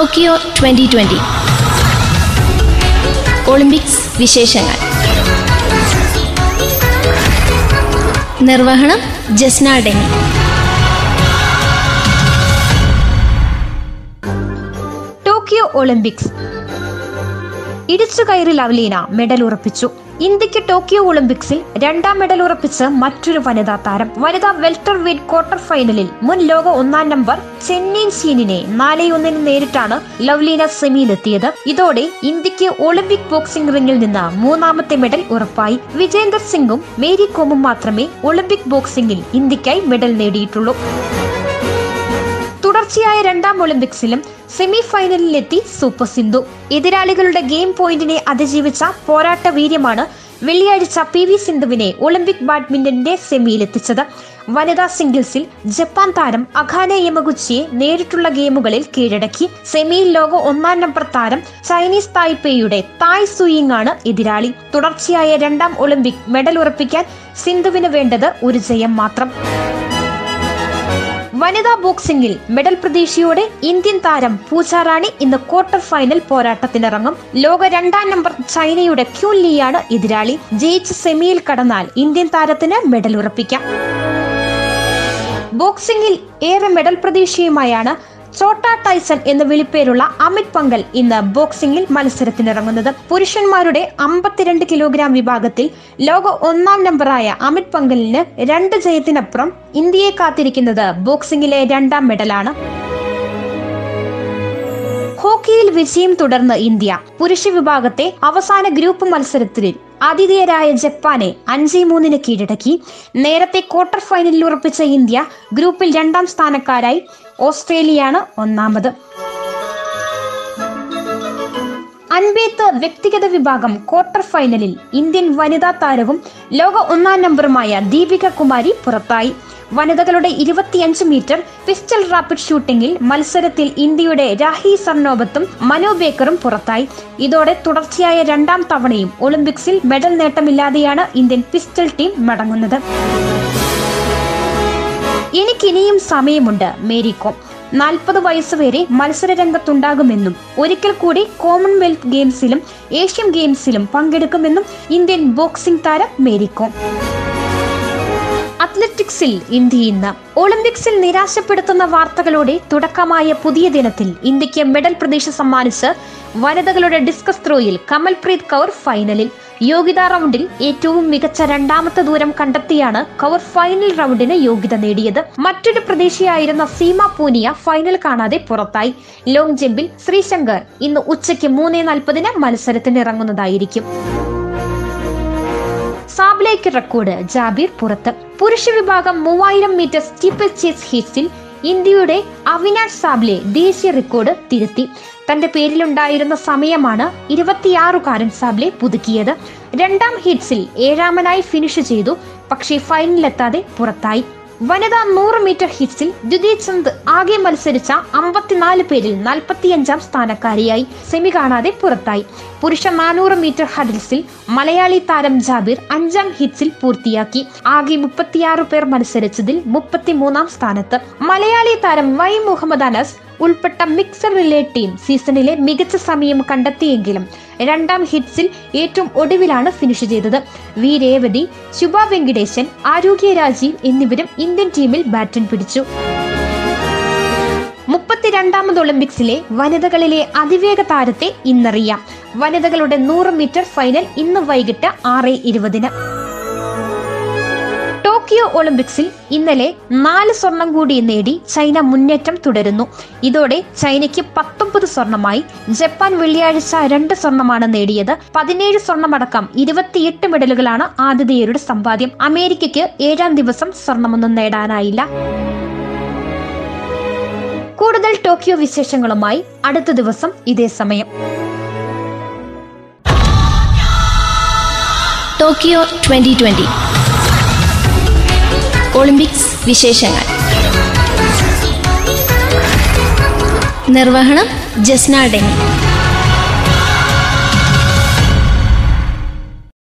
Tokyo twenty twenty. Olympics വിശേഷങ്ങൾ. നിർവഹണം Jasna deny. Tokyo Olympics. ഇടിച്ചു കയറി ലവ്ലീന മെഡൽ ഉറപ്പിച്ചു. ഇന്ത്യയ്ക്ക് ടോക്കിയോ ഒളിമ്പിക്സിൽ രണ്ടാം മെഡൽ ഉറപ്പിച്ച് മറ്റൊരു വനിതാ താരം. വനിതാ വെൽറ്റർ വീറ്റ് ക്വാർട്ടർ ഫൈനലിൽ മുൻ ലോക ഒന്നാം നമ്പർ ചെന്നൈ ചീനിനെ നാല് ഒന്നിന് നേരിട്ടാണ് ലവ്ലീന സെമിയിലെത്തിയത്. ഇതോടെ ഇന്ത്യയ്ക്ക് ഒളിമ്പിക് ബോക്സിംഗ് റിംഗിൽ നിന്ന് മൂന്നാമത്തെ മെഡൽ ഉറപ്പായി. വിജേന്ദർ സിംഗും മേരി കോമും മാത്രമേ ഒളിമ്പിക് ബോക്സിംഗിൽ ഇന്ത്യക്കായി മെഡൽ നേടിയിട്ടുള്ളൂ. തുടർച്ചയായ രണ്ടാം ഒളിമ്പിക്സിലും സെമി ഫൈനലിലെത്തി സൂപ്പർ സിന്ധു. എതിരാളികളുടെ ഗെയിം പോയിന്റിനെ അതിജീവിച്ച പോരാട്ട വീര്യമാണ് വെള്ളിയാഴ്ച പി വി സിന്ധുവിനെ ഒളിമ്പിക് ബാഡ്മിന്റണിന്റെ സെമിയിലെത്തിച്ചത്. വനിതാ സിംഗിൾസിൽ ജപ്പാൻ താരം അഖാനെ യമഗുച്ചിയെ നേരിട്ടുള്ള ഗെയിമുകളിൽ കീഴടക്കി. സെമിയിൽ ലോക ഒന്നാം നമ്പർ താരം ചൈനീസ് തായ്പേയുടെ തായ് സുയിങ് ആണ് എതിരാളി. തുടർച്ചയായ രണ്ടാം ഒളിമ്പിക് മെഡൽ ഉറപ്പിക്കാൻ സിന്ധുവിന് വേണ്ടത് ഒരു ജയം മാത്രം. വനിതാ ബോക്സിംഗിൽ മെഡൽ പ്രതീക്ഷയോടെ ഇന്ത്യൻ താരം പൂജാറാണി ഇന്ന് ക്വാർട്ടർ ഫൈനൽ പോരാട്ടത്തിനിറങ്ങും. ലോക രണ്ടാം നമ്പർ ചൈനയുടെ ക്യൂൻ ലിയാണ് എതിരാളി. ജയിച്ച് സെമിയിൽ കടന്നാൽ ഇന്ത്യൻ താരത്തിന് മെഡൽ ഉറപ്പിക്കാം. ബോക്സിംഗിൽ ഏറെ മെഡൽ പ്രതീക്ഷയുമായാണ് ചോട്ട ടൈസൺ എന്ന വിളിപ്പേരുള്ള അമിത് പങ്കൽ ഇന്ന് ബോക്സിംഗിൽ മത്സരത്തിനിറങ്ങുന്നത്. പുരുഷന്മാരുടെ അമ്പത്തിരണ്ട് കിലോഗ്രാം വിഭാഗത്തിൽ ലോക ഒന്നാം നമ്പറായ അമിത് പങ്കലിന് രണ്ട് ജയത്തിനപ്പുറം ഇന്ത്യയെ കാത്തിരിക്കുന്നത് ബോക്സിംഗിലെ രണ്ടാം മെഡലാണ്. ഹോക്കിയിൽ വിജയം തുടർന്ന് ഇന്ത്യ. പുരുഷ വിഭാഗത്തെ അവസാന ഗ്രൂപ്പ് മത്സരത്തിൽ ആതിഥേയരായ ജപ്പാനെ അഞ്ച് മൂന്നിന് കീഴടക്കി. നേരത്തെ ക്വാർട്ടർ ഫൈനലിൽ ഉറപ്പിച്ച ഇന്ത്യ ഗ്രൂപ്പിൽ രണ്ടാം സ്ഥാനക്കാരായി. ഓസ്ട്രേലിയയാണ് ഒന്നാമത്. അൻപേത്ത് വ്യക്തിഗത വിഭാഗം ക്വാർട്ടർ ഫൈനലിൽ ഇന്ത്യൻ വനിതാ താരവും ലോക ഒന്നാം നമ്പറുമായ ദീപിക കുമാരി പുറത്തായി. വനിതകളുടെ ഇരുപത്തിയഞ്ച് മീറ്റർ പിസ്റ്റൽ റാപ്പിഡ് ഷൂട്ടിംഗിൽ മത്സരത്തിൽ ഇന്ത്യയുടെ രാഹി സർണോബത്തും മനോ ബേക്കറും പുറത്തായി. ഇതോടെ തുടർച്ചയായ രണ്ടാം തവണയും ഒളിമ്പിക്സിൽ മെഡൽ നേട്ടമില്ലാതെയാണ് ഇന്ത്യൻ പിസ്റ്റൽ ടീം മടങ്ങുന്നത്. എനിക്കിനിയും സമയമുണ്ട് മേരികോം. നാൽപ്പത് വയസ്സുവരെ മത്സര രംഗത്തുണ്ടാകുമെന്നും ഒരിക്കൽ കൂടി കോമൺവെൽത്ത് ഗെയിംസിലും ഏഷ്യൻ ഗെയിംസിലും പങ്കെടുക്കുമെന്നും ഇന്ത്യൻ ബോക്സിംഗ് താരം മേരികോം അത്ലറ്റിക്സിൽ ഇന്ത്യ ഇന്ന്. ഒളിമ്പിക്സിൽ നിരാശപ്പെടുത്തുന്ന വാർത്തകളോടെ തുടക്കമായ പുതിയ ദിനത്തിൽ ഇന്ത്യയ്ക്ക് മെഡൽ പ്രതീക്ഷ സമ്മാനിച്ച് വനിതകളുടെ ഡിസ്കസ് ത്രോയിൽ കമൽപ്രീത് കൗർ ഫൈനലിൽ യോഗ്യതാ റൗണ്ടിൽ ഏറ്റവും മികച്ച രണ്ടാമത്തെ ദൂരം കണ്ടെത്തിയാണ് കൗർ ഫൈനൽ റൗണ്ടിന് യോഗ്യത നേടിയത്. മറ്റൊരു പ്രതീക്ഷയായിരുന്ന സീമ പൂനിയ ഫൈനൽ കാണാതെ പുറത്തായി. ലോങ് ജമ്പിൽ ശ്രീശങ്കർ ഇന്ന് ഉച്ചയ്ക്ക് മൂന്നേ നാൽപ്പതിന് മത്സരത്തിന് ഇറങ്ങുന്നതായിരിക്കും സാബ്ലേക്ക് റെക്കോർഡ് ജാബിർ പുറത്ത്. പുരുഷ വിഭാഗം മൂവായിരം മീറ്റർ സ്റ്റീപ്പിൾ ചേസ് ഹീറ്റ്സിൽ ഇന്ത്യയുടെ അവിനാഷ് സാബ്ലെ ദേശീയ റെക്കോർഡ് തിരുത്തി. തന്റെ പേരിലുണ്ടായിരുന്ന സമയമാണ് ഇരുപത്തിയാറുകാരൻ സാബ്ലെ പുതുക്കിയത്. രണ്ടാം ഹിറ്റ്സിൽ ഏഴാമനായി ഫിനിഷ് ചെയ്തു. പക്ഷേ ഫൈനലിലെത്താതെ പുറത്തായി. വനിതാ നൂറ് മീറ്റർ ഹിറ്റ്സിൽ ദ്വിതീയ ചന്ദ് ആകെ മത്സരിച്ച അമ്പത്തിനാല് പേരിൽ നാൽപ്പത്തിയഞ്ചാം സ്ഥാനക്കാരിയായി സെമി കാണാതെ പുറത്തായി. പുരുഷ നാനൂറ് മീറ്റർ ഹഡിൽസിൽ മലയാളി താരം ജാബിർ അഞ്ചാം ഹിറ്റ്സിൽ പൂർത്തിയാക്കി. ആകെ മുപ്പത്തിയാറ് പേർ മത്സരിച്ചതിൽ മുപ്പത്തിമൂന്നാം സ്ഥാനത്ത്. മലയാളി താരം വൈ മുഹമ്മദ് അനസ് ഉൾപ്പെട്ട മിക്സർ റിലേ ടീം സീസണിലെ മികച്ച സമയം കണ്ടെത്തിയെങ്കിലും രണ്ടാം ഹിറ്റ്സിൽ ഏറ്റവും ഒടുവിലാണ് ഫിനിഷ് ചെയ്തത്. വി. രേവതി ശുഭ വെങ്കിടേശൻ ആരോഗ്യ രാജീവ് എന്നിവരും ഇന്ത്യൻ ടീമിൽ ബാറ്റൺ പിടിച്ചു. മുപ്പത്തിരണ്ടാമത് ഒളിമ്പിക്സിലെ വനിതകളിലെ അതിവേഗ താരത്തെ ഇന്നറിയാം. വനിതകളുടെ നൂറ് മീറ്റർ ഫൈനൽ ഇന്ന് വൈകിട്ട് ആറ് ഇരുപതിന്. ടോക്കിയോ ഒളിമ്പിക്സിൽ ഇന്നലെ നാല് സ്വർണം കൂടി നേടി ചൈന മുന്നേറ്റം തുടരുന്നു. ഇതോടെ ചൈനയ്ക്ക് പത്തൊമ്പത് സ്വർണമായി ജപ്പാൻ വെള്ളിയാഴ്ച രണ്ട് സ്വർണമാണ് നേടിയത്. പതിനേഴ് സ്വർണമടക്കം ഇരുപത്തിയെട്ട് മെഡലുകളാണ് ആതിഥേയരുടെ സമ്പാദ്യം. അമേരിക്കയ്ക്ക് ഏഴാം ദിവസം സ്വർണമൊന്നും നേടാനായില്ല. കൂടുതൽ ടോക്കിയോ വിശേഷങ്ങളുമായി അടുത്ത ദിവസം ഇതേ സമയം. ടോക്കിയോ ട്വന്റി ട്വന്റി ഒളിമ്പിക്സ് വിശേഷങ്ങൾ. നിർവഹണം ജസ്നാ ഡെനി